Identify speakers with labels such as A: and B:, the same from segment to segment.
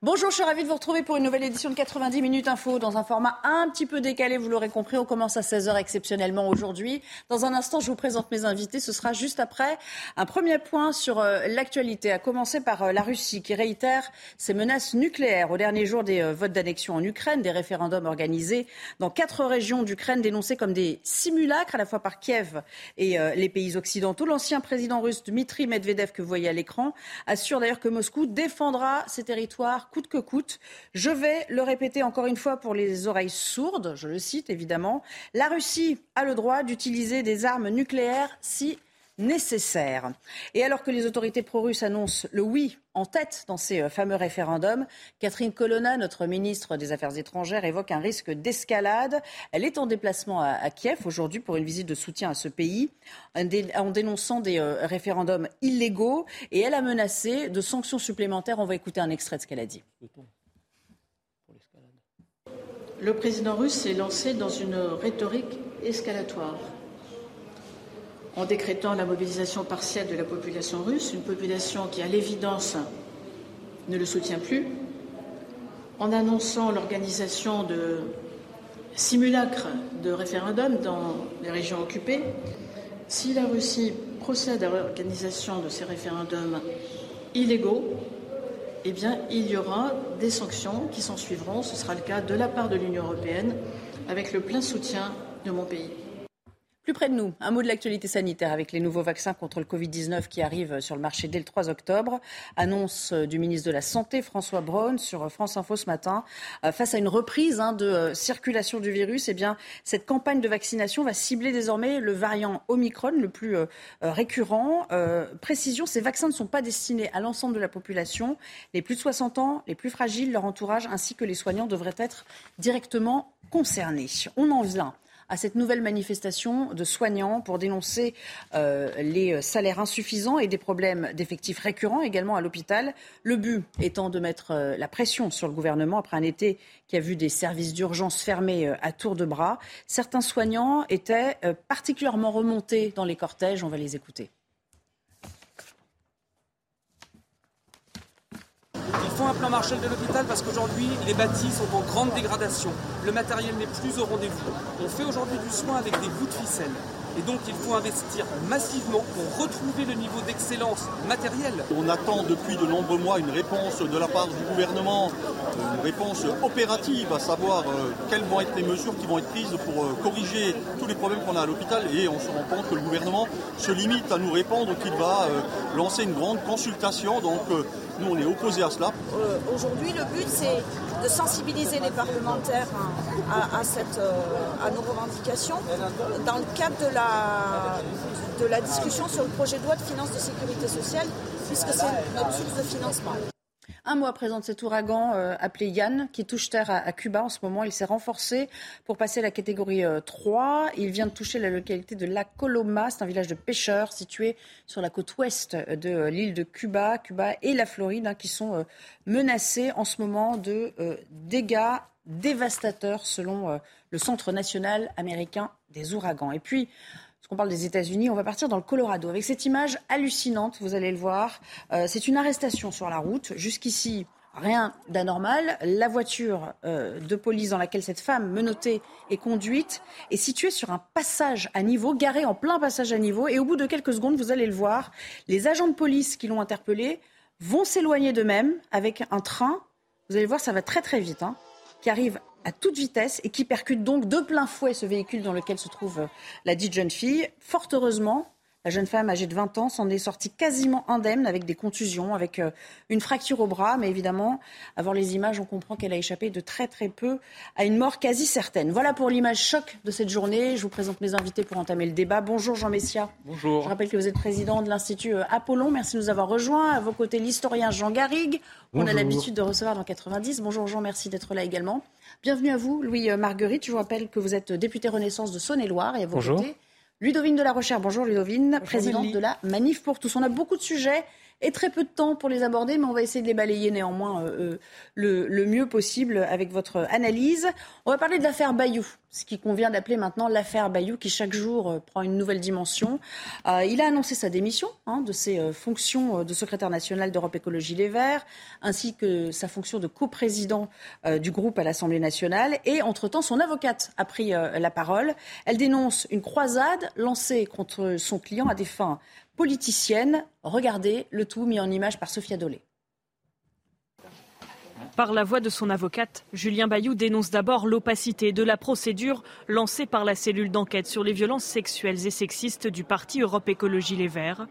A: Bonjour, je suis ravie de vous retrouver pour une nouvelle édition de 90 minutes info dans un format un petit peu décalé, vous l'aurez compris. On commence à 16h exceptionnellement aujourd'hui. Dans un instant, je vous présente mes invités. Ce sera juste après un premier point sur euh, l'actualité, à commencer par euh, la Russie qui réitère ses menaces nucléaires au dernier jour des euh, votes d'annexion en Ukraine, des référendums organisés dans quatre régions d'Ukraine dénoncés comme des simulacres à la fois par Kiev et les pays occidentaux. L'ancien président russe Dmitri Medvedev, que vous voyez à l'écran, assure d'ailleurs que Moscou défendra ses territoires coûte que coûte. Je vais le répéter encore une fois pour les oreilles sourdes, je le cite évidemment, la Russie a le droit d'utiliser des armes nucléaires si nécessaire. Et alors que les autorités pro-russes annoncent le oui en tête dans ces euh, fameux référendums, Catherine Colonna, notre ministre des Affaires étrangères, évoque un risque d'escalade. Elle est en déplacement à, Kiev aujourd'hui pour une visite de soutien à ce pays, en dénonçant des euh, référendums illégaux. Et elle a menacé de sanctions supplémentaires. On va écouter un extrait de ce qu'elle a dit.
B: Le président russe s'est lancé dans une rhétorique escalatoire en décrétant la mobilisation partielle de la population russe, une population qui, à l'évidence, ne le soutient plus, en annonçant l'organisation de simulacres de référendums dans les régions occupées. Si la Russie procède à l'organisation de ces référendums illégaux, eh il y aura des sanctions qui s'en suivront. Ce sera le cas de la part de l'Union européenne, avec le plein soutien de mon pays.
A: Plus près de nous, un mot de l'actualité sanitaire avec les nouveaux vaccins contre le Covid-19 qui arrivent sur le marché dès le 3 octobre. Annonce euh, du ministre de la Santé, François Braun, sur France Info ce matin. Euh, face à une reprise hein, de euh, circulation du virus, eh bien, cette campagne de vaccination va cibler désormais le variant Omicron, le plus récurrent. précision, ces vaccins ne sont pas destinés à l'ensemble de la population. Les plus de 60 ans, les plus fragiles, leur entourage ainsi que les soignants devraient être directement concernés. On en vient à cette nouvelle manifestation de soignants pour dénoncer euh, les salaires insuffisants et des problèmes d'effectifs récurrents également à l'hôpital. Le but étant de mettre euh, la pression sur le gouvernement après un été qui a vu des services d'urgence fermés euh, à tour de bras. Certains soignants étaient particulièrement remontés dans les cortèges. On va les écouter.
C: Il faut un plan Marshall de l'hôpital parce qu'aujourd'hui, les bâtis sont en grande dégradation. Le matériel n'est plus au rendez-vous. On fait aujourd'hui du soin avec des bouts de ficelle. Et donc il faut investir massivement pour retrouver le niveau d'excellence matérielle.
D: On attend depuis de nombreux mois une réponse de la part du gouvernement, une réponse opérative, à savoir euh, quelles vont être les mesures qui vont être prises pour euh, corriger tous les problèmes qu'on a à l'hôpital. Et on se rend compte que le gouvernement se limite à nous répondre qu'il va euh, lancer une grande consultation. Donc nous, on est opposés à cela.
E: Aujourd'hui, le but, c'est de sensibiliser les parlementaires à, cette, à nos revendications dans le cadre de la de la discussion sur le projet de loi de finances de sécurité sociale, puisque c'est notre source de financement.
A: Un mois présent de cet ouragan euh, appelé Yann, qui touche terre à, Cuba en ce moment. Il s'est renforcé pour passer la catégorie 3. Euh, Il vient de toucher la localité de La Coloma. C'est un village de pêcheurs situé sur la côte ouest de euh, l'île de Cuba. Cuba et la Floride hein, qui sont menacés en ce moment de dégâts dévastateurs selon le Centre national américain des ouragans. Et puis, qu'on parle des États-Unis, on va partir dans le Colorado avec cette image hallucinante, vous allez le voir. Euh, c'est une arrestation sur la route. Jusqu'ici, rien d'anormal. La voiture euh, de police dans laquelle cette femme menottée est conduite est située sur un passage à niveau, garé en plein passage à niveau. Et au bout de quelques secondes, vous allez le voir, les agents de police qui l'ont interpellée vont s'éloigner d'eux-mêmes avec un train. Vous allez voir, ça va très très vite, hein, qui arrive à toute vitesse et qui percute donc de plein fouet ce véhicule dans lequel se trouve euh, la dite jeune fille. Fort heureusement, La jeune femme âgée de 20 ans s'en est sortie quasiment indemne avec des contusions, avec euh, une fracture au bras. Mais évidemment, à voir les images, on comprend qu'elle a échappé de très très peu à une mort quasi certaine. Voilà pour l'image choc de cette journée. Je vous présente mes invités pour entamer le débat. Bonjour Jean Messia.
F: Bonjour.
A: Je rappelle que vous êtes président de l'Institut euh, Apollon. Merci de nous avoir rejoints. À vos côtés, l'historien Jean Garrigue. On a l'habitude de recevoir dans 90. Bonjour Jean, merci d'être là également. Bienvenue à vous, Louis euh, Marguerite. Je vous rappelle que vous êtes député Renaissance de Saône-et-Loire et à vos
F: Bonjour.
A: côtés, Ludovine de la Recherche. Bonjour Ludovine, présidente de la Manif pour tous. On a beaucoup de sujets et très peu de temps pour les aborder, mais on va essayer de les balayer néanmoins euh, euh, le, mieux possible avec votre analyse. On va parler de l'affaire Bayou, ce qui convient d'appeler maintenant l'affaire Bayou, qui chaque jour euh, prend une nouvelle dimension. Il a annoncé sa démission hein, de ses fonctions de secrétaire national d'Europe Écologie Les Verts, ainsi que sa fonction de coprésident du groupe à l'Assemblée nationale. Et entre-temps, son avocate a pris la parole. Elle dénonce une croisade lancée contre son client à des fins politicienne. Regardez le tout mis en image par Sophia Dolé.
G: Par la voix de son avocate, Julien Bayou dénonce d'abord l'opacité de la procédure lancée par la cellule d'enquête sur les violences sexuelles et sexistes du parti Europe Écologie Les Verts.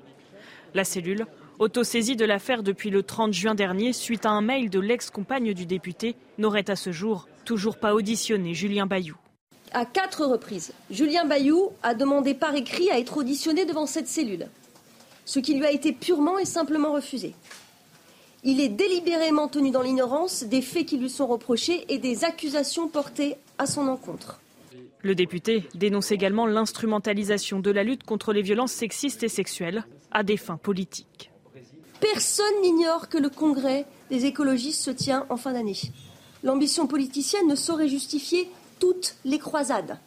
G: La cellule, autosaisie de l'affaire depuis le 30 juin dernier suite à un mail de l'ex-compagne du député, n'aurait à ce jour toujours pas auditionné Julien Bayou.
H: À quatre reprises, Julien Bayou a demandé par écrit à être auditionné devant cette cellule ce qui lui a été purement et simplement refusé. Il est délibérément tenu dans l'ignorance des faits qui lui sont reprochés et des accusations portées à son encontre.
G: Le député dénonce également l'instrumentalisation de la lutte contre les violences sexistes et sexuelles à des fins politiques.
H: Personne n'ignore que le congrès des écologistes se tient en fin d'année. L'ambition politicienne ne saurait justifier toutes les croisades.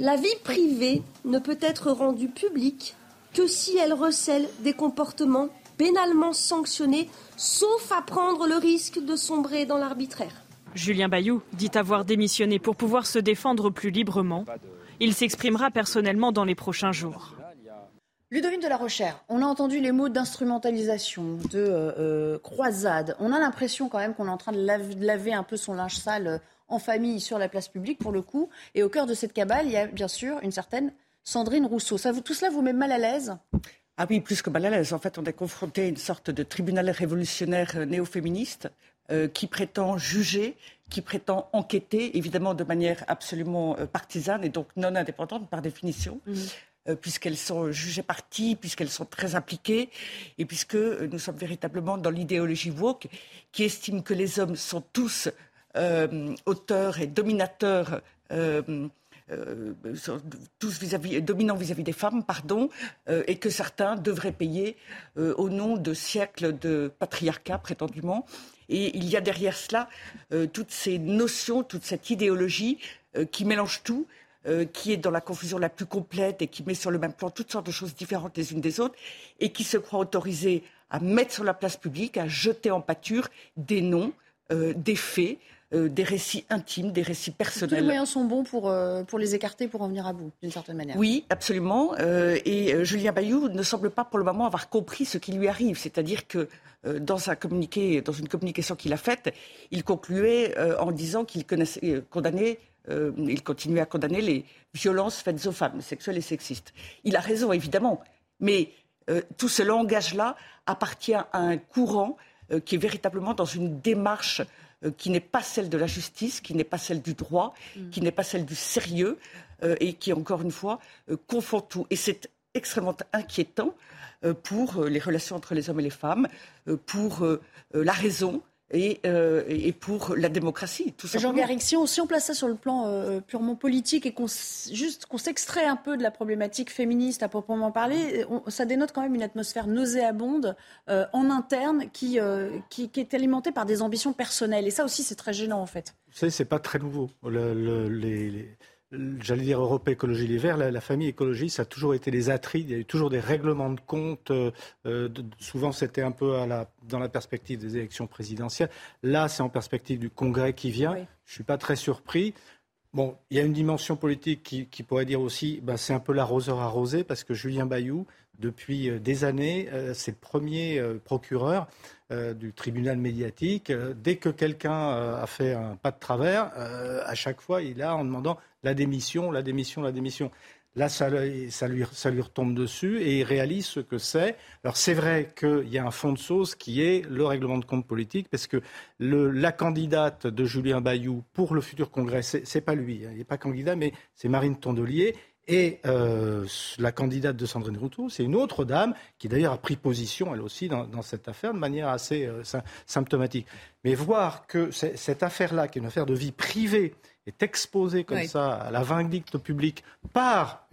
H: La vie privée ne peut être rendue publique que si elle recèle des comportements pénalement sanctionnés, sauf à prendre le risque de sombrer dans l'arbitraire.
G: Julien Bayou dit avoir démissionné pour pouvoir se défendre plus librement. Il s'exprimera personnellement dans les prochains jours.
A: Ludovine de la Recherche, on a entendu les mots d'instrumentalisation, de euh, euh, croisade. On a l'impression quand même qu'on est en train de laver, de laver, un peu son linge sale euh, en famille sur la place publique pour le coup. Et au cœur de cette cabale, il y a bien sûr une certaine Sandrine Rousseau. Ça vous, tout cela vous met mal à l'aise?
I: Ah oui, plus que mal à l'aise. En fait, on est confronté à une sorte de tribunal révolutionnaire néo-féministe euh, qui prétend juger, qui prétend enquêter, évidemment de manière absolument euh, partisane et donc non indépendante par définition. Mmh. Euh, puisqu'elles sont jugées parties, puisqu'elles sont très impliquées, et puisque nous sommes véritablement dans l'idéologie woke qui estime que les hommes sont tous auteurs et dominateurs euh, tous vis-à-vis, dominants vis-à-vis des femmes, pardon, euh, et que certains devraient payer euh, au nom de siècles de patriarcat prétendument. Et il y a derrière cela toutes ces notions, toute cette idéologie qui mélange tout, qui est dans la confusion la plus complète et qui met sur le même plan toutes sortes de choses différentes les unes des autres, et qui se croit autorisée à mettre sur la place publique, à jeter en pâture des noms, des faits, euh, des récits intimes, des récits personnels. Tous
A: les moyens sont bons pour, euh, pour les écarter, pour en venir à bout, d'une certaine manière.
I: Oui, absolument. Euh, et Julien Bayou ne semble pas pour le moment avoir compris ce qui lui arrive. C'est-à-dire que dans, un communiqué, dans une communication qu'il a faite, il concluait en disant qu'il condamnait il continuait à condamner les violences faites aux femmes, sexuelles et sexistes. Il a raison, évidemment, mais tout ce langage-là appartient à un courant qui est véritablement dans une démarche qui n'est pas celle de la justice, qui n'est pas celle du droit, mm. qui n'est pas celle du sérieux, euh, et qui, encore une fois, euh, confond tout. Et c'est extrêmement inquiétant pour les relations entre les hommes et les femmes, pour la raison, et, euh, et, pour la démocratie, tout
A: simplement. Jean Garrigue, si on, si on place ça sur le plan euh, purement politique et qu'on juste qu'on s'extrait un peu de la problématique féministe à proprement parler, ça dénote quand même une atmosphère nauséabonde euh, en interne qui, qui, qui, est alimentée par des ambitions personnelles. Et ça aussi, c'est très gênant en fait.
F: Vous savez, c'est pas très nouveau. Le, le, les j'allais dire Europe Écologie Les Verts, la, famille écologie, ça a toujours été des atrides, il y a eu toujours des règlements de compte. Euh, euh, souvent, c'était un peu à la, dans la perspective des élections présidentielles. Là, c'est en perspective du Congrès qui vient. Je ne suis pas très surpris. Bon, il y a une dimension politique qui, qui pourrait dire aussi, bah, c'est un peu l'arroseur arrosé, parce que Julien Bayou, depuis euh, des années, c'est le premier procureur euh, du tribunal médiatique. Euh, dès que quelqu'un euh, a fait un pas de travers, à chaque fois, il a en demandant la démission, la démission, la démission. Là, ça, lui, ça lui retombe dessus et il réalise ce que c'est. Alors c'est vrai qu'il y a un fond de sauce qui est le règlement de compte politique, parce que la candidate de Julien Bayou pour le futur Congrès, c'est pas lui, hein, il n'est pas candidat, mais c'est Marine Tondelier. Et euh, la candidate de Sandrine Rousseau, c'est une autre dame qui d'ailleurs a pris position, elle aussi, dans, dans cette affaire de manière assez euh, symptomatique. Mais voir que cette affaire-là, qui est une affaire de vie privée, est exposée comme ça à la vindicte publique par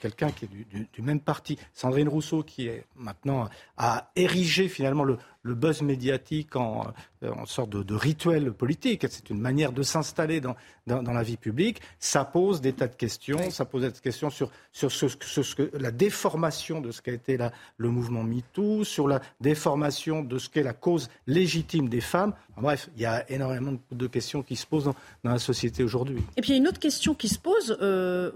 F: quelqu'un qui est du, du, du, même parti, Sandrine Rousseau, qui est maintenant a érigé finalement le, le buzz médiatique en, euh, sorte de, de, rituel politique. C'est une manière de s'installer dans, dans, la vie publique. Ça pose des tas de questions. Ça pose des questions sur, sur ce, la déformation de ce qu'a été le mouvement MeToo, sur la déformation de ce qu'est la cause légitime des femmes. Bref, il y a énormément de questions qui se posent dans, dans la société aujourd'hui.
A: Et puis il y a une autre question qui se pose, euh,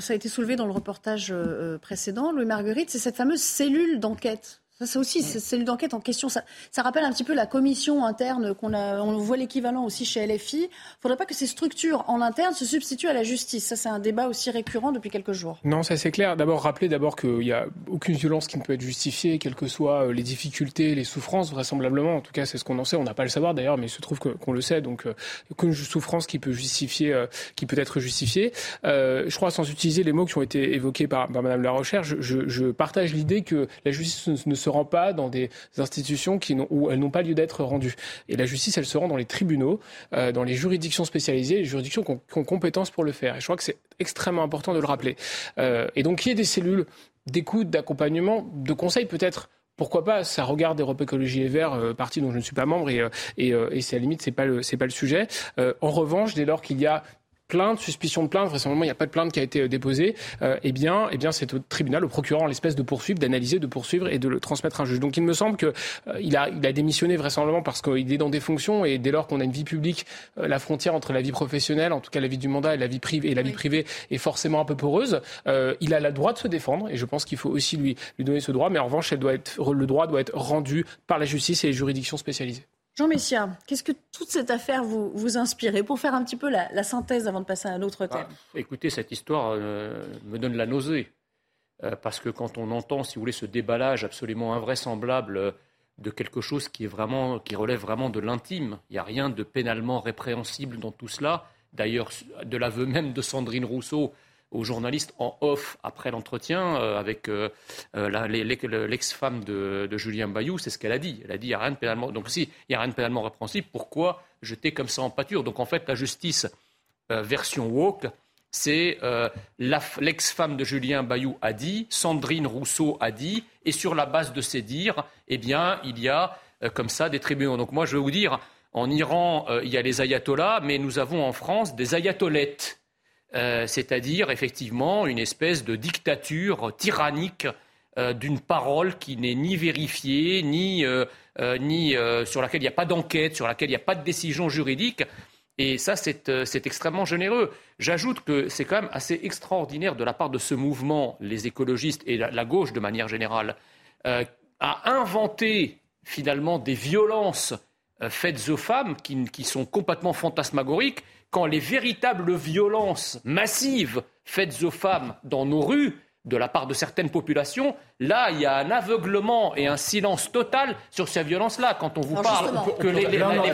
A: ça a été soulevé dans le reportage euh, précédent, Louis Marguerite, c'est cette fameuse cellule d'enquête ça, c'est aussi, cette cellule d'enquête en question, ça, ça, rappelle un petit peu la commission interne qu'on a, on voit l'équivalent aussi chez LFI. Il ne faudrait pas que ces structures en interne se substituent à la justice. Ça, c'est un débat aussi récurrent depuis quelques jours.
J: Non, ça c'est clair. D'abord, rappeler d'abord qu'il n'y a aucune violence qui ne peut être justifiée, quelles que soient euh, les difficultés, les souffrances, vraisemblablement. En tout cas, c'est ce qu'on en sait. On n'a pas le savoir d'ailleurs, mais il se trouve qu'on le sait. Donc, euh, aucune souffrance qui peut justifier, euh, qui peut être justifiée. Euh, je crois, sans utiliser les mots qui ont été évoqués par, par Madame la Recherche, je, je partage l'idée que la justice ne, ne se rend pas dans des institutions qui où elles n'ont pas lieu d'être rendues. Et la justice, elle se rend dans les tribunaux, euh, dans les juridictions spécialisées, les juridictions qui ont, compétence pour le faire. Et je crois que c'est extrêmement important de le rappeler. Euh, et donc, il y ait des cellules d'écoute, d'accompagnement, de conseil peut-être pourquoi pas Ça regarde Europe Écologie Les Verts, euh, parti dont je ne suis pas membre, et, euh, et, et c'est à la limite, c'est pas le, pas le sujet. En revanche, dès lors qu'il y a plainte, suspicion de plainte, vraisemblablement il n'y a pas de plainte qui a été déposée, euh, eh bien, eh bien c'est au tribunal, au procureur en l'espèce de poursuivre, d'analyser, de poursuivre et de le transmettre à un juge. Donc il me semble qu'il euh, il a, il a démissionné vraisemblablement parce qu'il est dans des fonctions et dès lors qu'on a une vie publique, euh, la frontière entre la vie professionnelle, en tout cas la vie du mandat et la vie privée, et la vie privée est forcément un peu poreuse. Euh, il a le droit de se défendre et je pense qu'il faut aussi lui, lui donner ce droit, mais en revanche, elle doit être, le droit doit être rendu par la justice et les juridictions spécialisées.
A: Jean Messia, qu'est-ce que toute cette affaire vous, vous inspire Et pour faire un petit peu la, la, synthèse avant de passer à un autre thème?
K: Ah, écoutez, cette histoire euh, me donne la nausée. Euh, parce que quand on entend, si vous voulez, ce déballage absolument invraisemblable de quelque chose qui, est vraiment, qui relève vraiment de l'intime, il n'y a rien de pénalement répréhensible dans tout cela. D'ailleurs, de l'aveu même de Sandrine Rousseau, aux journalistes en off après l'entretien euh, avec euh, l'ex-femme de, Julien Bayou, c'est ce qu'elle a dit. Elle a dit il n'y a rien de pénalement. Donc si il n'y a rien de pénalement répréhensible, pourquoi jeter comme ça en pâture? Donc en fait, la justice euh, version woke, c'est euh, l'ex-femme de Julien Bayou a dit, Sandrine Rousseau a dit, et sur la base de ces dires, eh bien, il y a euh, comme ça des tribunaux. Donc moi, je vais vous dire, en Iran, il y a les ayatollahs, mais nous avons en France des ayatolettes. Euh, c'est-à-dire effectivement une espèce de dictature tyrannique euh, d'une parole qui n'est ni vérifiée, ni, euh, sur laquelle il n'y a pas d'enquête, sur laquelle il n'y a pas de décision juridique. Et ça, c'est extrêmement généreux. J'ajoute que c'est quand même assez extraordinaire de la part de ce mouvement, les écologistes et la, la gauche de manière générale, à inventer finalement des violences faites aux femmes qui, qui sont complètement fantasmagoriques quand les véritables violences massives faites aux femmes dans nos rues de la part de certaines populations, là, il y a un aveuglement et un silence total sur ces violences-là. Quand on vous parle que les, violences,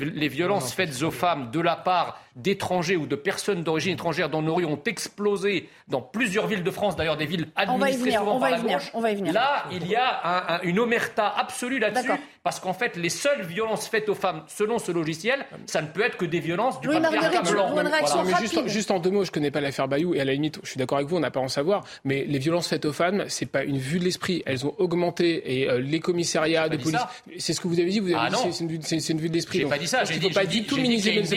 K: les violences faites aux femmes de la part d'étrangers ou de personnes d'origine étrangère dans nos rues ont explosé dans plusieurs villes de France, d'ailleurs des villes administrées souvent par la gauche. Là, il y a un, un, une omerta absolue là-dessus, parce qu'en fait, les seules violences faites aux femmes, selon ce logiciel, ça ne peut être que des violences du
A: oui,
K: patriarcat blanc.
J: Voilà. Mais juste, juste, en deux mots, je ne connais pas l'affaire Bayou, et à la limite, je suis d'accord avec vous, on n'a pas à en savoir, mais les violences faites aux femmes, c'est pas une vue de l'esprit, elles ont augmenté, et euh, les commissariats de police, c'est ce que vous avez dit, vous avez
K: ah
J: dit c'est une, une, vue de l'esprit.
K: J'ai pas dit ça, j'ai dit,
J: pas du tout minimiser les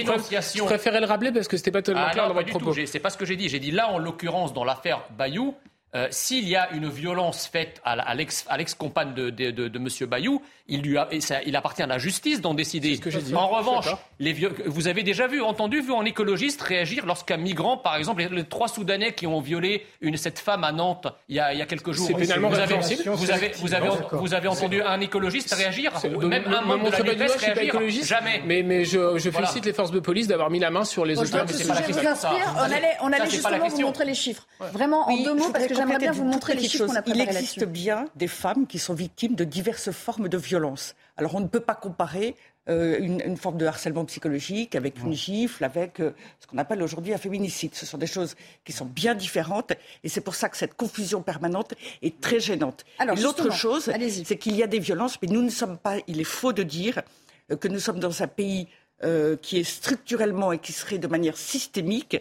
J: préférais le rappeler parce que c'était pas tellement
K: ah
J: clair
K: non,
J: dans
K: pas
J: votre propos.
K: C'est pas ce que j'ai dit. J'ai dit là, en l'occurrence, dans l'affaire Bayou, euh, s'il y a une violence faite à, l'ex-compagne de, de, M. Bayou, il, lui il appartient à la justice d'en décider. en revanche, les vous avez déjà vu, entendu, vu un écologiste réagir lorsqu'un migrant, par exemple, les, trois Soudanais qui ont violé une, cette femme à Nantes il y a, il y a quelques jours.
J: vous avez,
K: vous avez, vous avez, vous avez entendu un écologiste réagir Même un membre de la NUPES réagir Jamais.
J: Mais, mais je, je félicite les forces de police d'avoir mis la main sur les auteurs
A: de ces On allait, on allait justement vous montrer les chiffres. Vraiment, en deux mots, parce que j'aimerais bien vous montrer les chiffres qu'on a
I: Il existe bien des femmes qui sont victimes de diverses formes de violence. Alors on ne peut pas comparer euh, une, forme de harcèlement psychologique avec une gifle, avec euh, ce qu'on appelle aujourd'hui un féminicide. Ce sont des choses qui sont bien différentes et c'est pour ça que cette confusion permanente est très gênante. L'autre chose, c'est qu'il y a des violences, mais nous ne sommes pas, il est faux de dire euh, que nous sommes dans un pays euh, qui est structurellement et qui serait de manière systémique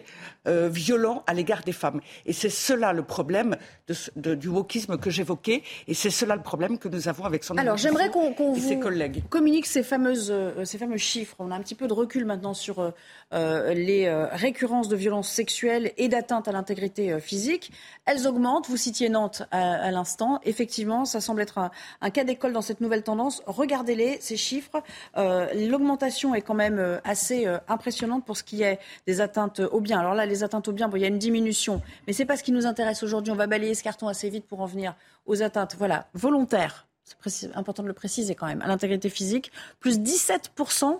I: euh, violent à l'égard des femmes. Et c'est cela le problème du wokisme que j'évoquais, et c'est cela le problème que nous avons avec son
A: Alors j'aimerais qu'on
I: ses collègues.
A: communique ces, fameuses, euh, ces fameux chiffres. On a un petit peu de recul maintenant sur les récurrences de violences sexuelles et d'atteintes à l'intégrité physique. Elles augmentent. Vous citiez Nantes à, l'instant. Effectivement, ça semble être un, un cas d'école dans cette nouvelle tendance. Regardez-les, ces chiffres. L'augmentation est quand même euh, assez euh, impressionnante pour ce qui est des atteintes aux biens. Alors là, les atteintes aux biens, il y a une diminution, mais ce n'est pas ce qui nous intéresse aujourd'hui. On va balayer ce carton assez vite pour en venir aux atteintes voilà, volontaires. C'est important de le préciser quand même. À l'intégrité physique, plus 17%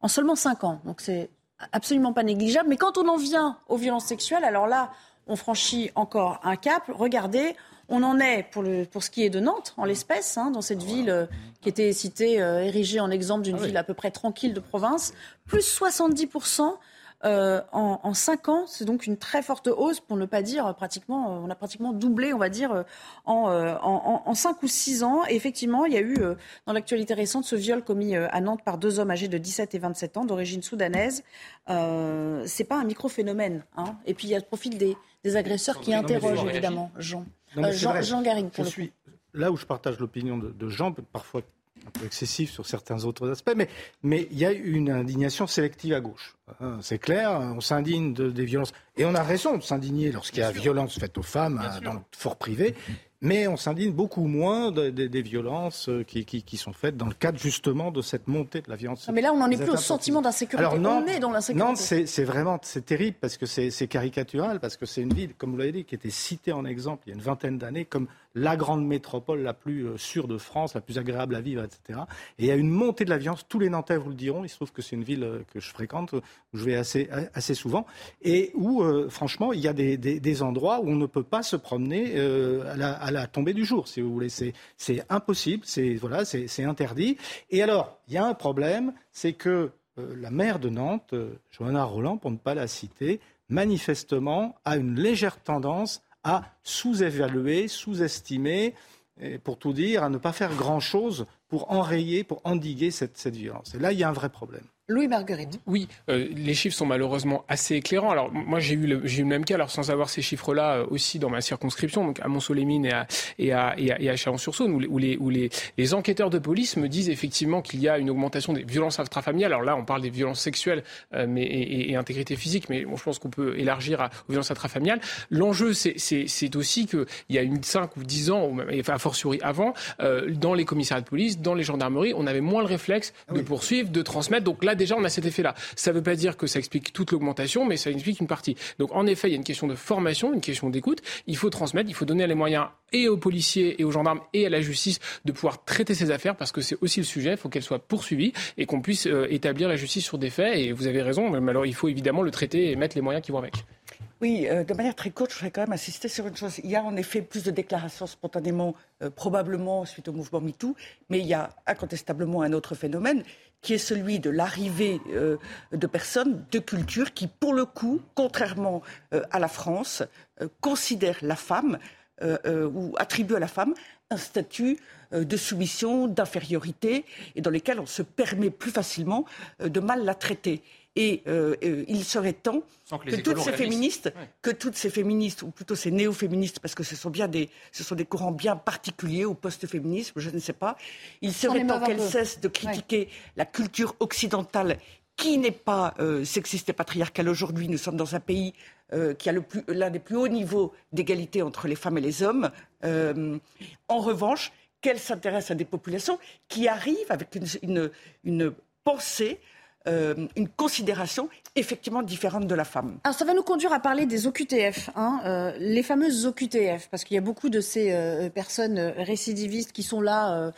A: en seulement 5 ans. Donc c'est absolument pas négligeable. Mais quand on en vient aux violences sexuelles, alors là, on franchit encore un cap. Regardez, on en est, pour, le, pour ce qui est de Nantes, en l'espèce, hein, dans cette ville euh, qui était citée, euh, érigée en exemple d'une ah ville à peu près tranquille de province, plus 70% euh, en, en 5 ans. C'est donc une très forte hausse, pour ne pas dire pratiquement, on a pratiquement doublé, on va dire, en, en, en 5 ou 6 ans. Et effectivement, il y a eu, dans l'actualité récente, ce viol commis à Nantes par deux hommes âgés de 17 et 27 ans, d'origine soudanaise. Euh, c'est pas un micro-phénomène. Hein. Et puis, il y a le profil des, des agresseurs qui interrogent, évidemment, Jean. Euh, Jean, Jean je suis,
F: là où je partage l'opinion de, Jean, parfois un peu excessif sur certains autres aspects, mais, mais il y a une indignation sélective à gauche. Hein, c'est clair, on s'indigne de, des violences. Et on a raison de s'indigner lorsqu'il y a violence faite aux femmes hein, dans le fort privé. Mais on s'indigne beaucoup moins des violences euh, qui, sont faites dans le cadre justement de cette montée de la violence.
A: mais là, on n'en est plus au sentiment d'insécurité. on est dans l'insécurité.
F: Non, c'est vraiment c'est terrible parce que c'est caricatural, parce que c'est une ville, comme vous l'avez dit, qui était citée en exemple il y a une vingtaine d'années comme la grande métropole la plus euh, sûre de France, la plus agréable à vivre, etc. Et il y a une montée de la violence. Tous les Nantais vous le diront. Il se trouve que c'est une ville euh, que je fréquente, où je vais assez, assez souvent, et où, franchement, il y a des, endroits où on ne peut pas se promener à la, à la tombée du jour, si vous voulez. C'est impossible, c'est voilà, interdit. Et alors, il y a un problème, c'est que euh, la maire de Nantes, euh, Johanna Roland, pour ne pas la citer, manifestement a une légère tendance à sous-évaluer, sous-estimer, pour tout dire, à ne pas faire grand-chose pour enrayer, pour endiguer cette violence. Et là, il y a un vrai problème.
A: Louis Marguerite.
J: Oui, euh, les chiffres sont malheureusement assez éclairants. Alors moi j'ai eu, le, j'ai eu le même cas, alors sans avoir ces chiffres-là euh, aussi dans ma circonscription, donc à Mont-Solémine et à, et à, et à, Chalon-sur-Saône, où, les, où les, les, enquêteurs de police me disent effectivement qu'il y a une augmentation des violences intrafamiliales. Alors là on parle des violences sexuelles euh, mais, et, et, intégrité physique, mais bon, je pense qu'on peut élargir à, aux violences intrafamiliales. L'enjeu c'est, c'est, c'est aussi qu'il y a une 5 ou 10 ans, ou même, a fortiori avant, dans les commissariats de police, dans les gendarmeries, on avait moins le réflexe de poursuivre, de transmettre. Donc là déjà, on a cet effet-là. Ça ne veut pas dire que ça explique toute l'augmentation, mais ça explique une partie. Donc, en effet, il y a une question de formation, une question d'écoute. Il faut transmettre, il faut donner les moyens et aux policiers et aux gendarmes et à la justice de pouvoir traiter ces affaires parce que c'est aussi le sujet. Il faut qu'elles soient poursuivies et qu'on puisse euh, établir la justice sur des faits. Et vous avez raison, mais alors il faut évidemment le traiter et mettre les moyens qui vont avec.
I: Oui, euh, de manière très courte, je voudrais quand même insister sur une chose. Il y a en effet plus de déclarations spontanément, euh, probablement suite au mouvement MeToo, mais il y a incontestablement un autre phénomène qui est celui de l'arrivée euh, de personnes de culture qui, pour le coup, contrairement à la France, considèrent la femme ou attribuent à la femme un statut de soumission, d'infériorité, et dans lesquels on se permet plus facilement de mal la traiter. Et euh, euh, il serait temps que, toutes ces féministes, que toutes ces féministes, ou plutôt ces néo-féministes, parce que ce sont bien des, ce sont des courants bien particuliers au post-féminisme, je ne sais pas, il serait temps qu'elles cessent de critiquer la culture occidentale qui n'est pas euh, sexiste et patriarcal aujourd'hui. Nous sommes dans un pays euh, qui a l'un des plus hauts niveaux d'égalité entre les femmes et les hommes. Euh, en revanche, qu'elle s'intéresse à des populations qui arrivent avec une pensée euh, une considération effectivement différente de la femme.
A: Alors ça va nous conduire à parler des OQTF, hein, euh, les fameuses OQTF, parce qu'il y a beaucoup de ces euh, personnes récidivistes qui sont là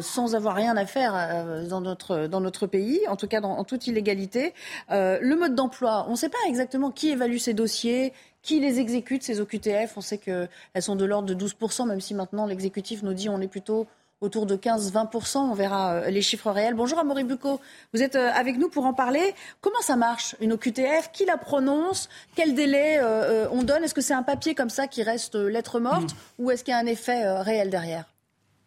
A: sans avoir rien à faire dans, notre, dans notre pays, en tout cas en toute illégalité. le mode d'emploi, on ne sait pas exactement qui évalue ces dossiers, qui les exécute, ces OQTF. On sait qu'elles sont de l'ordre de 12%, même si maintenant l'exécutif nous dit on est plutôt autour de 15-20%. On verra euh, les chiffres réels. Bonjour Amaury Bucco, vous êtes euh, avec nous pour en parler. Comment ça marche une OQTF Qui la prononce? Quel délai euh, on donne? Est-ce que c'est un papier comme ça qui reste lettre morte? Mm. ou est-ce qu'il y a un effet réel derrière?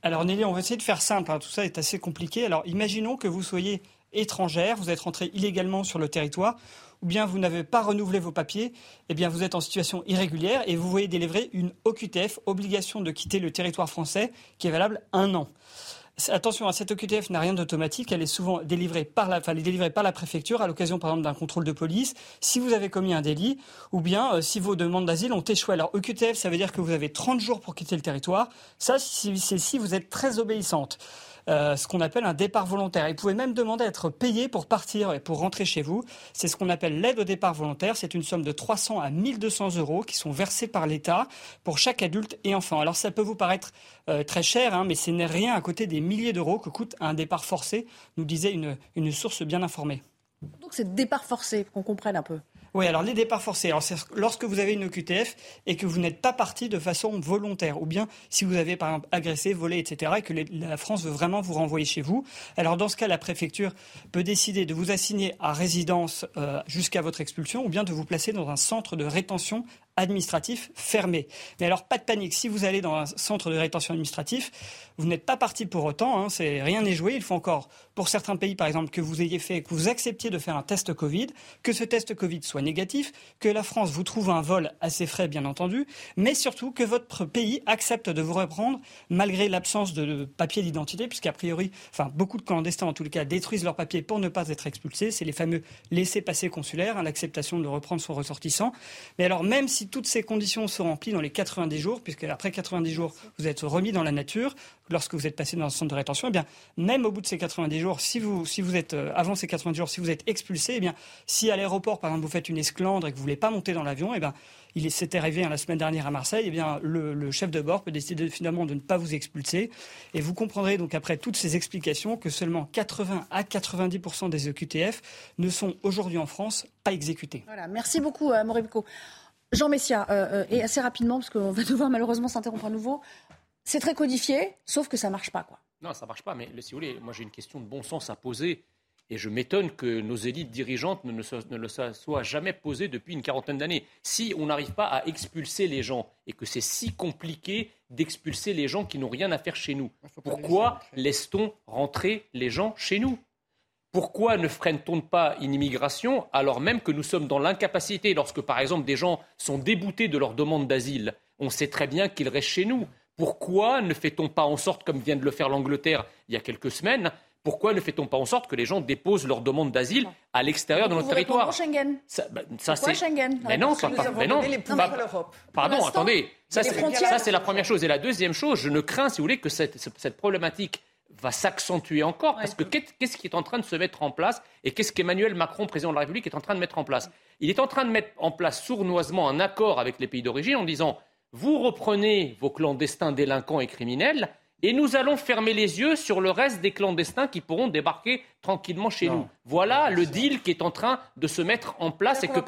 L: Alors Nelly, on va essayer de faire simple. Hein. Tout ça est assez compliqué. Alors imaginons que vous soyez étrangère, vous êtes rentré illégalement sur le territoire ou bien vous n'avez pas renouvelé vos papiers, eh vous êtes en situation irrégulière et vous voyez délivrer une OQTF, obligation de quitter le territoire français, qui est valable un an. Attention, hein, cette OQTF n'a rien d'automatique. Elle est souvent délivrée par la, délivrée par la préfecture à l'occasion, par exemple, d'un contrôle de police. Si vous avez commis un délit, ou bien euh, si vos demandes d'asile ont échoué. Alors, OQTF, ça veut dire que vous avez 30 jours pour quitter le territoire. Ça, c'est si vous êtes très obéissante. Euh, ce qu'on appelle un départ volontaire. Et vous pouvez même demander à être payé pour partir et pour rentrer chez vous. C'est ce qu'on appelle l'aide au départ volontaire. C'est une somme de 300 à 1200 euros qui sont versés par l'État pour chaque adulte et enfant. Alors ça peut vous paraître euh, très cher, hein, mais ce n'est rien à côté des milliers d'euros que coûte un départ forcé, nous disait une, une source bien informée.
A: Donc c'est départ forcé, qu'on comprenne un peu.
L: Oui, alors les départs forcés, lorsque vous avez une OQTF et que vous n'êtes pas parti de façon volontaire, ou bien si vous avez par exemple agressé, volé, etc., et que la France veut vraiment vous renvoyer chez vous, alors dans ce cas, la préfecture peut décider de vous assigner à résidence euh, jusqu'à votre expulsion, ou bien de vous placer dans un centre de rétention administratif fermé. Mais alors, pas de panique. Si vous allez dans un centre de rétention administratif, vous n'êtes pas parti pour autant. Hein, c'est rien n'est joué. Il faut encore, pour certains pays, par exemple, que vous ayez fait, que vous acceptiez de faire un test Covid, que ce test Covid soit négatif, que la France vous trouve un vol assez frais, bien entendu, mais surtout que votre pays accepte de vous reprendre malgré l'absence de papier d'identité, puisqu'a priori, enfin, beaucoup de clandestins, en tout cas, détruisent leurs papiers pour ne pas être expulsés. C'est les fameux laissés-passer consulaires, hein, l'acceptation de reprendre son ressortissant. Mais alors, même si toutes ces conditions sont remplies dans les 90 jours, puisque après 90 jours, vous êtes remis dans la nature, lorsque vous êtes passé dans un centre de rétention, eh bien, même au bout de ces 90 jours, si vous, si vous êtes, euh, avant ces 90 jours, si vous êtes expulsé, eh bien, si à l'aéroport, par exemple, vous faites une esclandre et que vous voulez pas monter dans l'avion, eh bien, il arrivé hein, la semaine dernière à Marseille, eh bien, le, chef de bord peut décider finalement de ne pas vous expulser. Et vous comprendrez donc après toutes ces explications que seulement 80 à 90% des EQTF ne sont aujourd'hui en France pas exécutés.
A: Voilà, merci beaucoup, euh, Moribico. Jean Messia, euh, euh, et assez rapidement, parce qu'on va devoir malheureusement s'interrompre à nouveau, c'est très codifié, sauf que ça ne marche pas. Quoi.
K: Non, ça ne marche pas, mais si vous voulez, moi j'ai une question de bon sens à poser. Et je m'étonne que nos élites dirigeantes ne, ne, le soient jamais posées depuis une quarantaine d'années. Si on n'arrive pas à expulser les gens et que c'est si compliqué d'expulser les gens qui n'ont rien à faire chez nous, pourquoi laisse-t-on rentrer les gens chez nous? Pourquoi ne freine-t-on pas une immigration alors même que nous sommes dans l'incapacité, lorsque par exemple des gens sont déboutés de leur demande d'asile, on sait très bien qu'ils restent chez nous. Pourquoi ne fait-on pas en sorte, comme vient de le faire l'Angleterre il y a quelques semaines, pourquoi ne fait-on pas en sorte que les gens déposent leur demande d'asile à l'extérieur de notre territoire?
A: Schengen.
K: Ça,
A: bah, ça c'est Schengen?
K: Mais non, pas, mais non. Pardon, attendez. Ça c'est la première chose. Et la deuxième chose, je ne crains, si vous voulez, que cette, cette problématique va s'accentuer encore, parce que qu'est-ce qui est en train de se mettre en place et qu'est-ce qu'Emmanuel Macron, président de la République, est en train de mettre en place? Il est en train de mettre en place sournoisement un accord avec les pays d'origine en disant vous reprenez vos clandestins délinquants et criminels et nous allons fermer les yeux sur le reste des clandestins qui pourront débarquer tranquillement chez nous. Voilà le deal qui est en train de se mettre en place et, que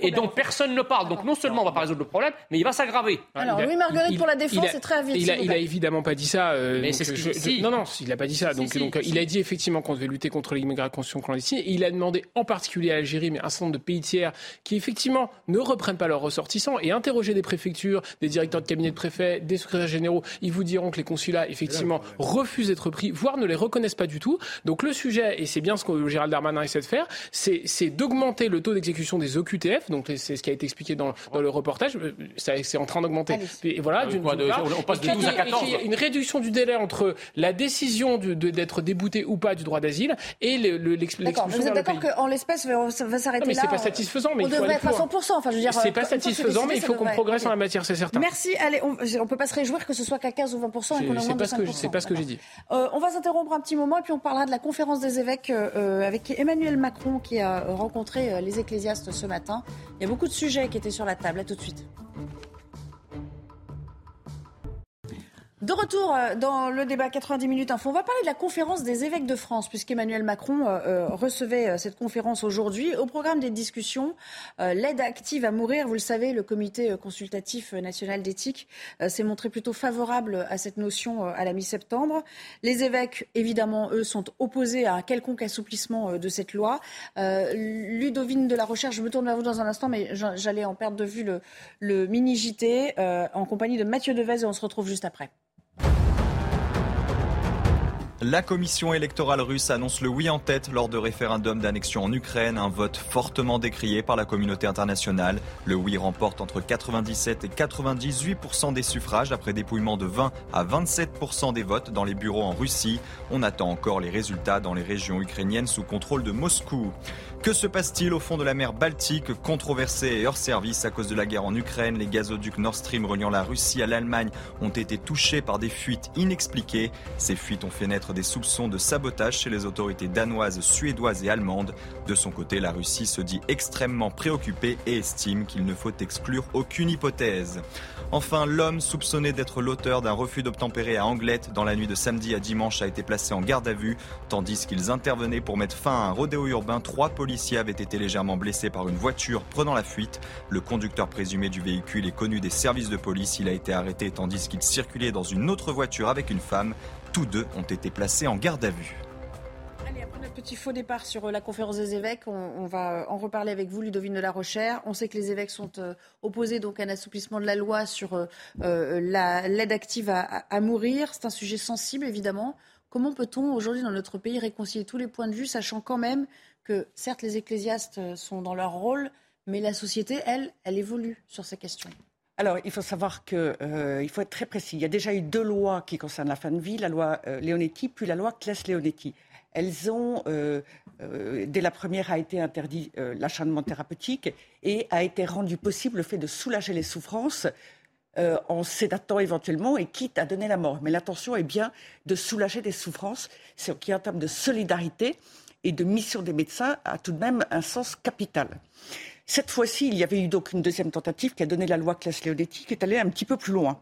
K: et dont personne ne parle. Donc non seulement on ne va pas résoudre le problème, mais il va s'aggraver.
A: Alors Marguerite pour la défense, c'est très vite.
J: Il a, il a évidemment pas dit ça.
K: Euh, mais c'est ce que
J: Non, non, il n'a pas dit ça. donc, donc il a dit effectivement qu'on devait lutter contre l'immigration clandestine. Et il a demandé en particulier à l'Algérie, mais un certain nombre de pays tiers qui effectivement ne reprennent pas leurs ressortissants et interroger des préfectures, des directeurs de cabinet de préfets, des secrétaires généraux. Ils vous diront que les consulats effectivement refusent d'être pris, voire ne les reconnaissent pas du tout. Donc le sujet fait, et c'est bien ce que Gérald Darmanin essaie de faire, c'est d'augmenter le taux d'exécution des OQTF, donc c'est ce qui a été expliqué dans, dans le reportage, euh, c'est en train d'augmenter. Et voilà,
K: d'une part, on passe de 12 à 14.
J: Une réduction du délai entre la décision d'être débouté ou pas du droit d'asile et l'expulsion
A: D'accord, vous êtes d'accord qu'en l'espèce, ça va s'arrêter là
J: Mais c'est pas satisfaisant. Mais
A: on devrait être à 100%. Enfin, je veux dire,
J: c'est pas satisfaisant, mais il faut qu'on progresse en la matière, c'est certain.
A: Merci. Allez, on ne peut pas se réjouir que ce soit qu'à 15 ou 20% et qu'on augmente de 5%.
J: C'est pas ce que j'ai dit.
A: Euh, on va s'interrompre un petit moment et puis on parlera de la conférence des euh, avec Emmanuel Macron qui a rencontré euh, les ecclésiastes ce matin. Il y a beaucoup de sujets qui étaient sur la table. À tout de suite. De retour euh, dans le débat 90 minutes info, on va parler de la conférence des évêques de France, puisqu'Emmanuel Macron euh, euh, recevait cette conférence aujourd'hui. Au programme des discussions, l'aide active à mourir, vous le savez, le comité consultatif national d'éthique s'est montré plutôt favorable à cette notion à la mi-septembre. Les évêques, évidemment, eux, sont opposés à un quelconque assouplissement de cette loi. Ludovine de la Recherche, je me tourne vers vous dans un instant, mais j'allais en perdre de vue le, mini-JT en compagnie de Mathieu Devez et on se retrouve juste après.
M: La commission électorale russe annonce le oui en tête lors de référendum d'annexion en Ukraine, un vote fortement décrié par la communauté internationale. Le oui remporte entre 97 et 98% des suffrages après dépouillement de 20 à 27% des votes dans les bureaux en Russie. On attend encore les résultats dans les régions ukrainiennes sous contrôle de Moscou. Que se passe-t-il au fond de la mer Baltique, controversée et hors service à cause de la guerre en Ukraine Les gazoducs Nord Stream reliant la Russie à l'Allemagne ont été touchés par des fuites inexpliquées. Ces fuites ont fait naître des soupçons de sabotage chez les autorités danoises, suédoises et allemandes. De son côté, la Russie se dit extrêmement préoccupée et estime qu'il ne faut exclure aucune hypothèse. Enfin, l'homme soupçonné d'être l'auteur d'un refus d'obtempérer à Anglette dans la nuit de samedi à dimanche a été placé en garde à vue, tandis qu'ils intervenaient pour mettre fin à un rodéo urbain. Trois policiers avaient été légèrement blessés par une voiture prenant la fuite. Le conducteur présumé du véhicule est connu des services de police. Il a été arrêté tandis qu'il circulait dans une autre voiture avec une femme. Tous deux ont été placés en garde à vue
A: petit faux départ sur euh, la conférence des évêques. On, va euh, en reparler avec vous, Ludovine de la Rochère. On sait que les évêques sont euh, opposés donc à un assouplissement de la loi sur l'aide active à, mourir. C'est un sujet sensible, évidemment. Comment peut-on aujourd'hui dans notre pays réconcilier tous les points de vue, sachant quand même que certes les ecclésiastes sont dans leur rôle, mais la société, elle, elle évolue sur ces questions
I: alors, il faut savoir qu'il faut être très précis. Il y a déjà eu deux lois qui concernent la fin de vie, la loi Leonetti, puis la loi Claes-Leonetti elles ont, euh, euh, dès la première a été interdit euh, l'acharnement thérapeutique et a été rendu possible le fait de soulager les souffrances en sédatant éventuellement et quitte à donner la mort. Mais l'intention est bien de soulager des souffrances, ce qui en termes de solidarité et de mission des médecins a tout de même un sens capital. Cette fois-ci, il y avait eu donc une deuxième tentative qui a donné la loi Claes-Leonetti, qui est allée un petit peu plus loin.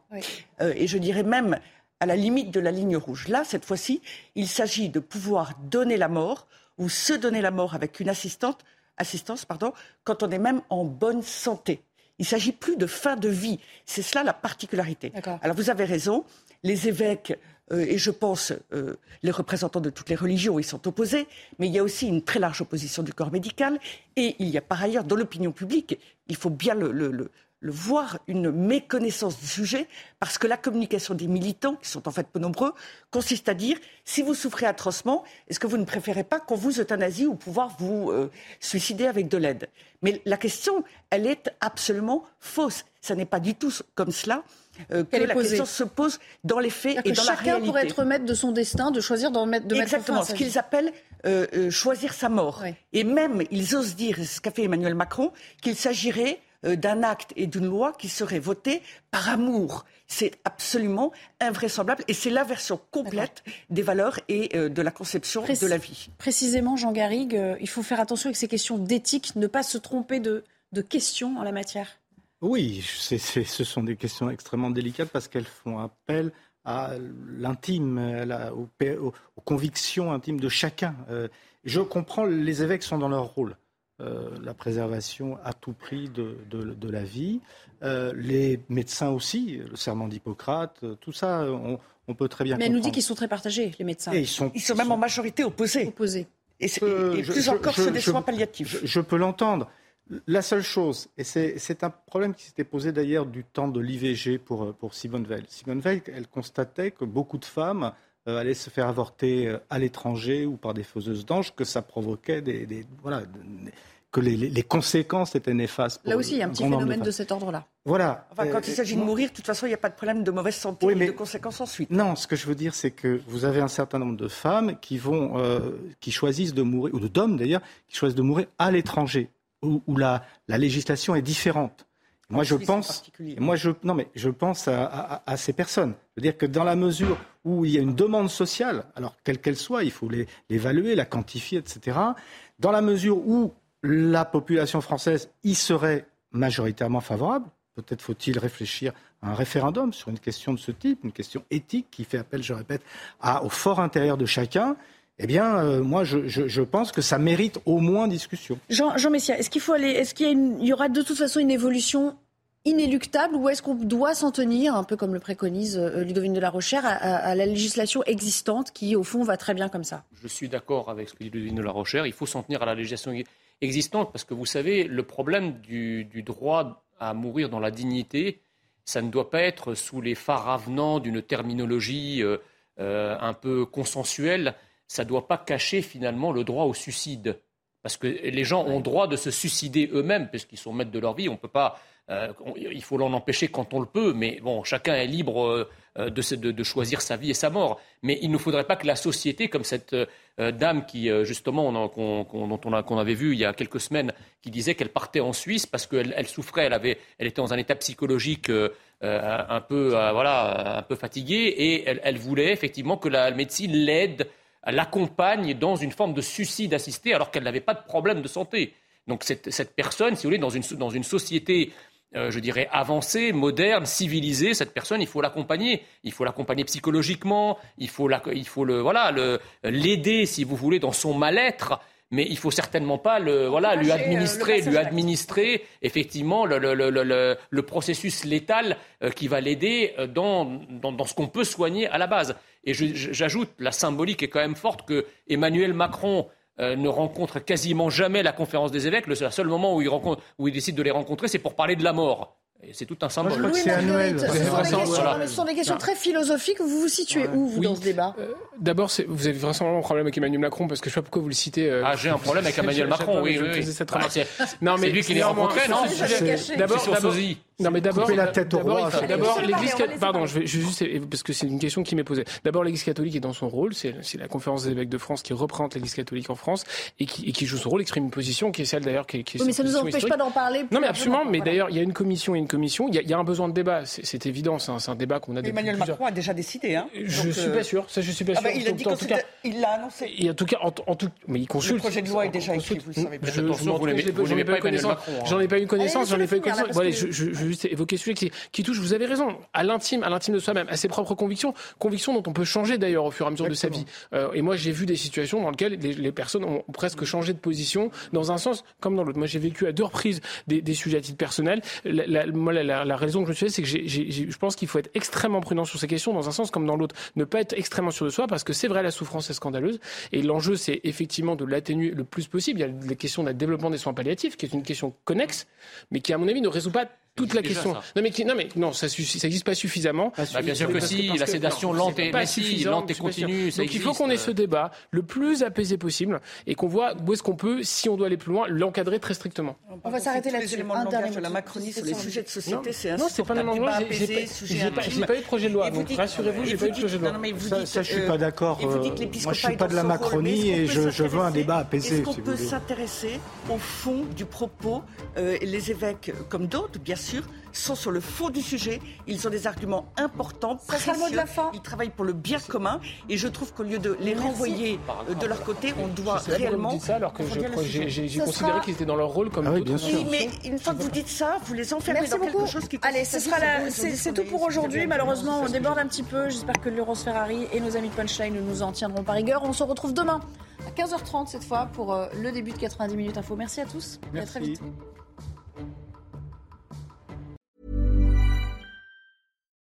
I: et je dirais même à la limite de la ligne rouge. Là, cette fois-ci, il s'agit de pouvoir donner la mort ou se donner la mort avec une assistante, assistance pardon, quand on est même en bonne santé. Il ne s'agit plus de fin de vie. C'est cela la particularité. Alors vous avez raison, les évêques euh, et je pense euh, les représentants de toutes les religions y sont opposés, mais il y a aussi une très large opposition du corps médical et il y a par ailleurs dans l'opinion publique, il faut bien le, voir une méconnaissance du sujet, parce que la communication des militants, qui sont en fait peu nombreux, consiste à dire si vous souffrez atrocement, est-ce que vous ne préférez pas qu'on vous euthanasie ou pouvoir vous euh, suicider avec de l'aide? Mais la question, elle est absolument fausse. Ce n'est pas du tout comme cela. Euh, que la question se pose dans les faits et dans la réalité.
A: Chacun pourrait être maître de son destin, de choisir de mettre, de
I: Exactement, ce qu'ils appellent euh, choisir sa mort. Et même, ils osent dire, c'est ce qu'a fait Emmanuel Macron, qu'il s'agirait euh, d'un acte et d'une loi qui serait votée par amour. C'est absolument invraisemblable et c'est la version complète des valeurs et euh, de la conception de la vie.
A: Précisément, Jean Garrigue, euh, il faut faire attention avec ces questions d'éthique, ne pas se tromper de, questions en la matière.
F: Oui, ce sont des questions extrêmement délicates parce qu'elles font appel à l'intime, aux, convictions intimes de chacun. je comprends, les évêques sont dans leur rôle. Euh, la préservation à tout prix de, la vie. Euh, les médecins aussi, le serment d'Hippocrate, euh, tout ça, on, peut très bien
A: Mais
F: elle
A: nous dit qu'ils sont très partagés, les médecins.
I: ils, sont, même en majorité opposés.
A: opposés.
I: Et, plus encore, c'est des soins palliatifs.
F: Je, peux l'entendre. La seule chose, et c'est un problème qui s'était posé d'ailleurs du temps de l'IVG pour, pour Simone Veil. Simone Veil, elle constatait que beaucoup de femmes allaient se faire avorter à l'étranger ou par des faiseuses d'anges que ça provoquait des, voilà, que les, conséquences étaient néfastes.
A: Là aussi, il y a un petit phénomène de, cet ordre-là.
F: Voilà.
I: Enfin, quand il s'agit de mourir, de toute façon, il n'y a pas de problème de mauvaise santé oui, mais... de conséquences ensuite.
F: Non, ce que je veux dire, c'est que vous avez un certain nombre de femmes qui vont, qui choisissent de mourir, ou d'hommes d'ailleurs, qui choisissent de mourir à l'étranger, où, la, la législation est différente. Moi, je pense, moi, je, non, mais je pense à, ces personnes. Je veux dire que dans la mesure où il y a une demande sociale, alors quelle qu'elle soit, il faut l'évaluer, la quantifier, etc. Dans la mesure où la population française y serait majoritairement favorable, peut-être faut-il réfléchir à un référendum sur une question de ce type, une question éthique qui fait appel, je répète, au fort intérieur de chacun eh bien, euh, moi, je, pense que ça mérite au moins discussion.
A: Jean, Jean Messia, est-ce qu'il faut aller, est-ce qu'il y, aura de toute façon une évolution inéluctable ou est-ce qu'on doit s'en tenir, un peu comme le préconise euh, Ludovine de la Rochère, à, la législation existante qui, au fond, va très bien comme ça?
K: Je suis d'accord avec ce que dit Ludovine de la Rochère. Il faut s'en tenir à la législation existante parce que vous savez, le problème du, droit à mourir dans la dignité, ça ne doit pas être sous les phares avenants d'une terminologie euh, un peu consensuelle ça ne doit pas cacher finalement le droit au suicide. Parce que les gens ont droit de se suicider eux-mêmes, puisqu'ils sont maîtres de leur vie. On peut pas, euh, il faut l'en empêcher quand on le peut, mais bon, chacun est libre euh, de, choisir sa vie et sa mort. Mais il ne faudrait pas que la société, comme cette euh, dame qui, justement, qu'on avait vu il y a quelques semaines, qui disait qu'elle partait en Suisse parce qu'elle souffrait, elle, avait, elle était dans un état psychologique un, peu, voilà, un peu fatigué, et elle, elle voulait effectivement que la médecine l'aide l'accompagne dans une forme de suicide assisté alors qu'elle n'avait pas de problème de santé. Donc cette, personne, si vous voulez, dans une, dans une société, euh, je dirais, avancée, moderne, civilisée, cette personne, il faut l'accompagner. Il faut l'accompagner psychologiquement, il faut, faut le, voilà, l'aider, si vous voulez, dans son mal-être mais il faut certainement pas le, voilà, lui euh, administrer, lui administrer effectivement le, le, le, le processus létal euh, qui va l'aider dans, dans, dans, ce qu'on peut soigner à la base. Et j'ajoute, la symbolique est quand même forte que Emmanuel Macron euh, ne rencontre quasiment jamais la conférence des évêques. Le seul moment où il, rencontre, où il décide de les rencontrer, c'est pour parler de la mort. C'est tout un symbole.
F: Moi, c'est annuel.
A: Ce sont des questions très philosophiques. Vous vous situez où, vous, dans ce débat
J: euh, D'abord, vous avez vraiment un problème avec Emmanuel Macron, parce que je ne sais pas pourquoi vous le citez.
K: Euh, ah, j'ai un problème avec Emmanuel Macron, oui. oui, oui.
J: Ah, non, mais lui qui les rencontré, non
K: D'abord,
J: non, mais d'abord,
F: la tête au roi.
J: D'abord, l'Église, pardon, je vais juste parce que c'est une question qui m'est posée. D'abord, l'Église catholique est dans son rôle. C'est la conférence des évêques de France qui représente l'Église catholique en France et qui, joue son rôle, exprime une position qui est celle d'ailleurs qui,
A: est. Oui, mais ça ne nous empêche pas d'en parler.
J: Non, mais absolument. Mais d'ailleurs, il y a une commission et une commission. Il y a un besoin de débat. C'est évident. C'est un débat qu'on a.
I: Emmanuel Macron a déjà décidé. Hein.
J: Je suis pas sûr. Ça, je suis pas sûr.
I: Il a dit qu'il l'a annoncé.
J: En tout cas, en tout, mais il consulte. Le
I: projet de loi est déjà écrit. Vous le savez.
J: J'en ai pas eu connaissance. J'en ai pas eu connaissance. J'en ai pas eu connaissance. Juste évoquer celui qui qui touche, vous avez raison, à l'intime, à l'intime de soi-même, à ses propres convictions, convictions dont on peut changer d'ailleurs au fur et à mesure de sa vie. Euh, et moi, j'ai vu des situations dans lesquelles les, personnes ont presque changé de position dans un sens comme dans l'autre. Moi, j'ai vécu à deux reprises des, sujets à titre personnel. La, moi, la, raison que je me suis fait, c'est que je pense qu'il faut être extrêmement prudent sur ces questions dans un sens comme dans l'autre. Ne pas être extrêmement sûr de soi parce que c'est vrai, la souffrance est scandaleuse. Et l'enjeu, c'est effectivement de l'atténuer le plus possible. Il y a la question du développement des soins palliatifs, qui est une question connexe, mais qui, à mon avis, ne résout pas toute la question. Non mais, non mais non, ça n'existe pas suffisamment.
K: Bah, bien sûr que si, la sédation lente et, pas lente et continue.
J: Donc il faut qu'on ait ce débat le plus apaisé possible et qu'on voit où est-ce qu'on peut, si on doit aller plus loin, l'encadrer très strictement.
A: On va s'arrêter là-dessus.
I: Un dernier la Macronie sur les sujets de société, c'est
J: Non, c'est pas un débat apaisé. J'ai pas eu de projet de loi. Donc rassurez-vous, j'ai pas eu de projet de loi.
F: Ça, je suis pas d'accord. Moi, je suis pas de la Macronie et je veux un débat apaisé.
I: Est-ce qu'on peut s'intéresser au fond du propos Les évêques, comme d'autres, bien sûr, sont sur le fond du sujet. Ils ont des arguments importants, précieux.
A: de la fin.
I: Ils travaillent pour le bien commun. Et je trouve qu'au lieu de les renvoyer euh, de leur côté, on doit réellement. Vous
J: dites ça alors que j'ai considéré qu'ils étaient dans leur rôle comme
F: ah oui, bien sûr.
I: Oui, mais une fois que vous dites ça, vous les enfermez
A: Merci
I: dans
A: beaucoup.
I: quelque chose qui
A: Allez, ce sera c'est tout pour aujourd'hui. Malheureusement, on déborde un petit peu. J'espère que Laurence Ferrari et nos amis de Punchline nous en tiendront par rigueur. On se retrouve demain à 15h30 cette fois pour euh, le début de 90 minutes info. Merci à tous. Et à très vite.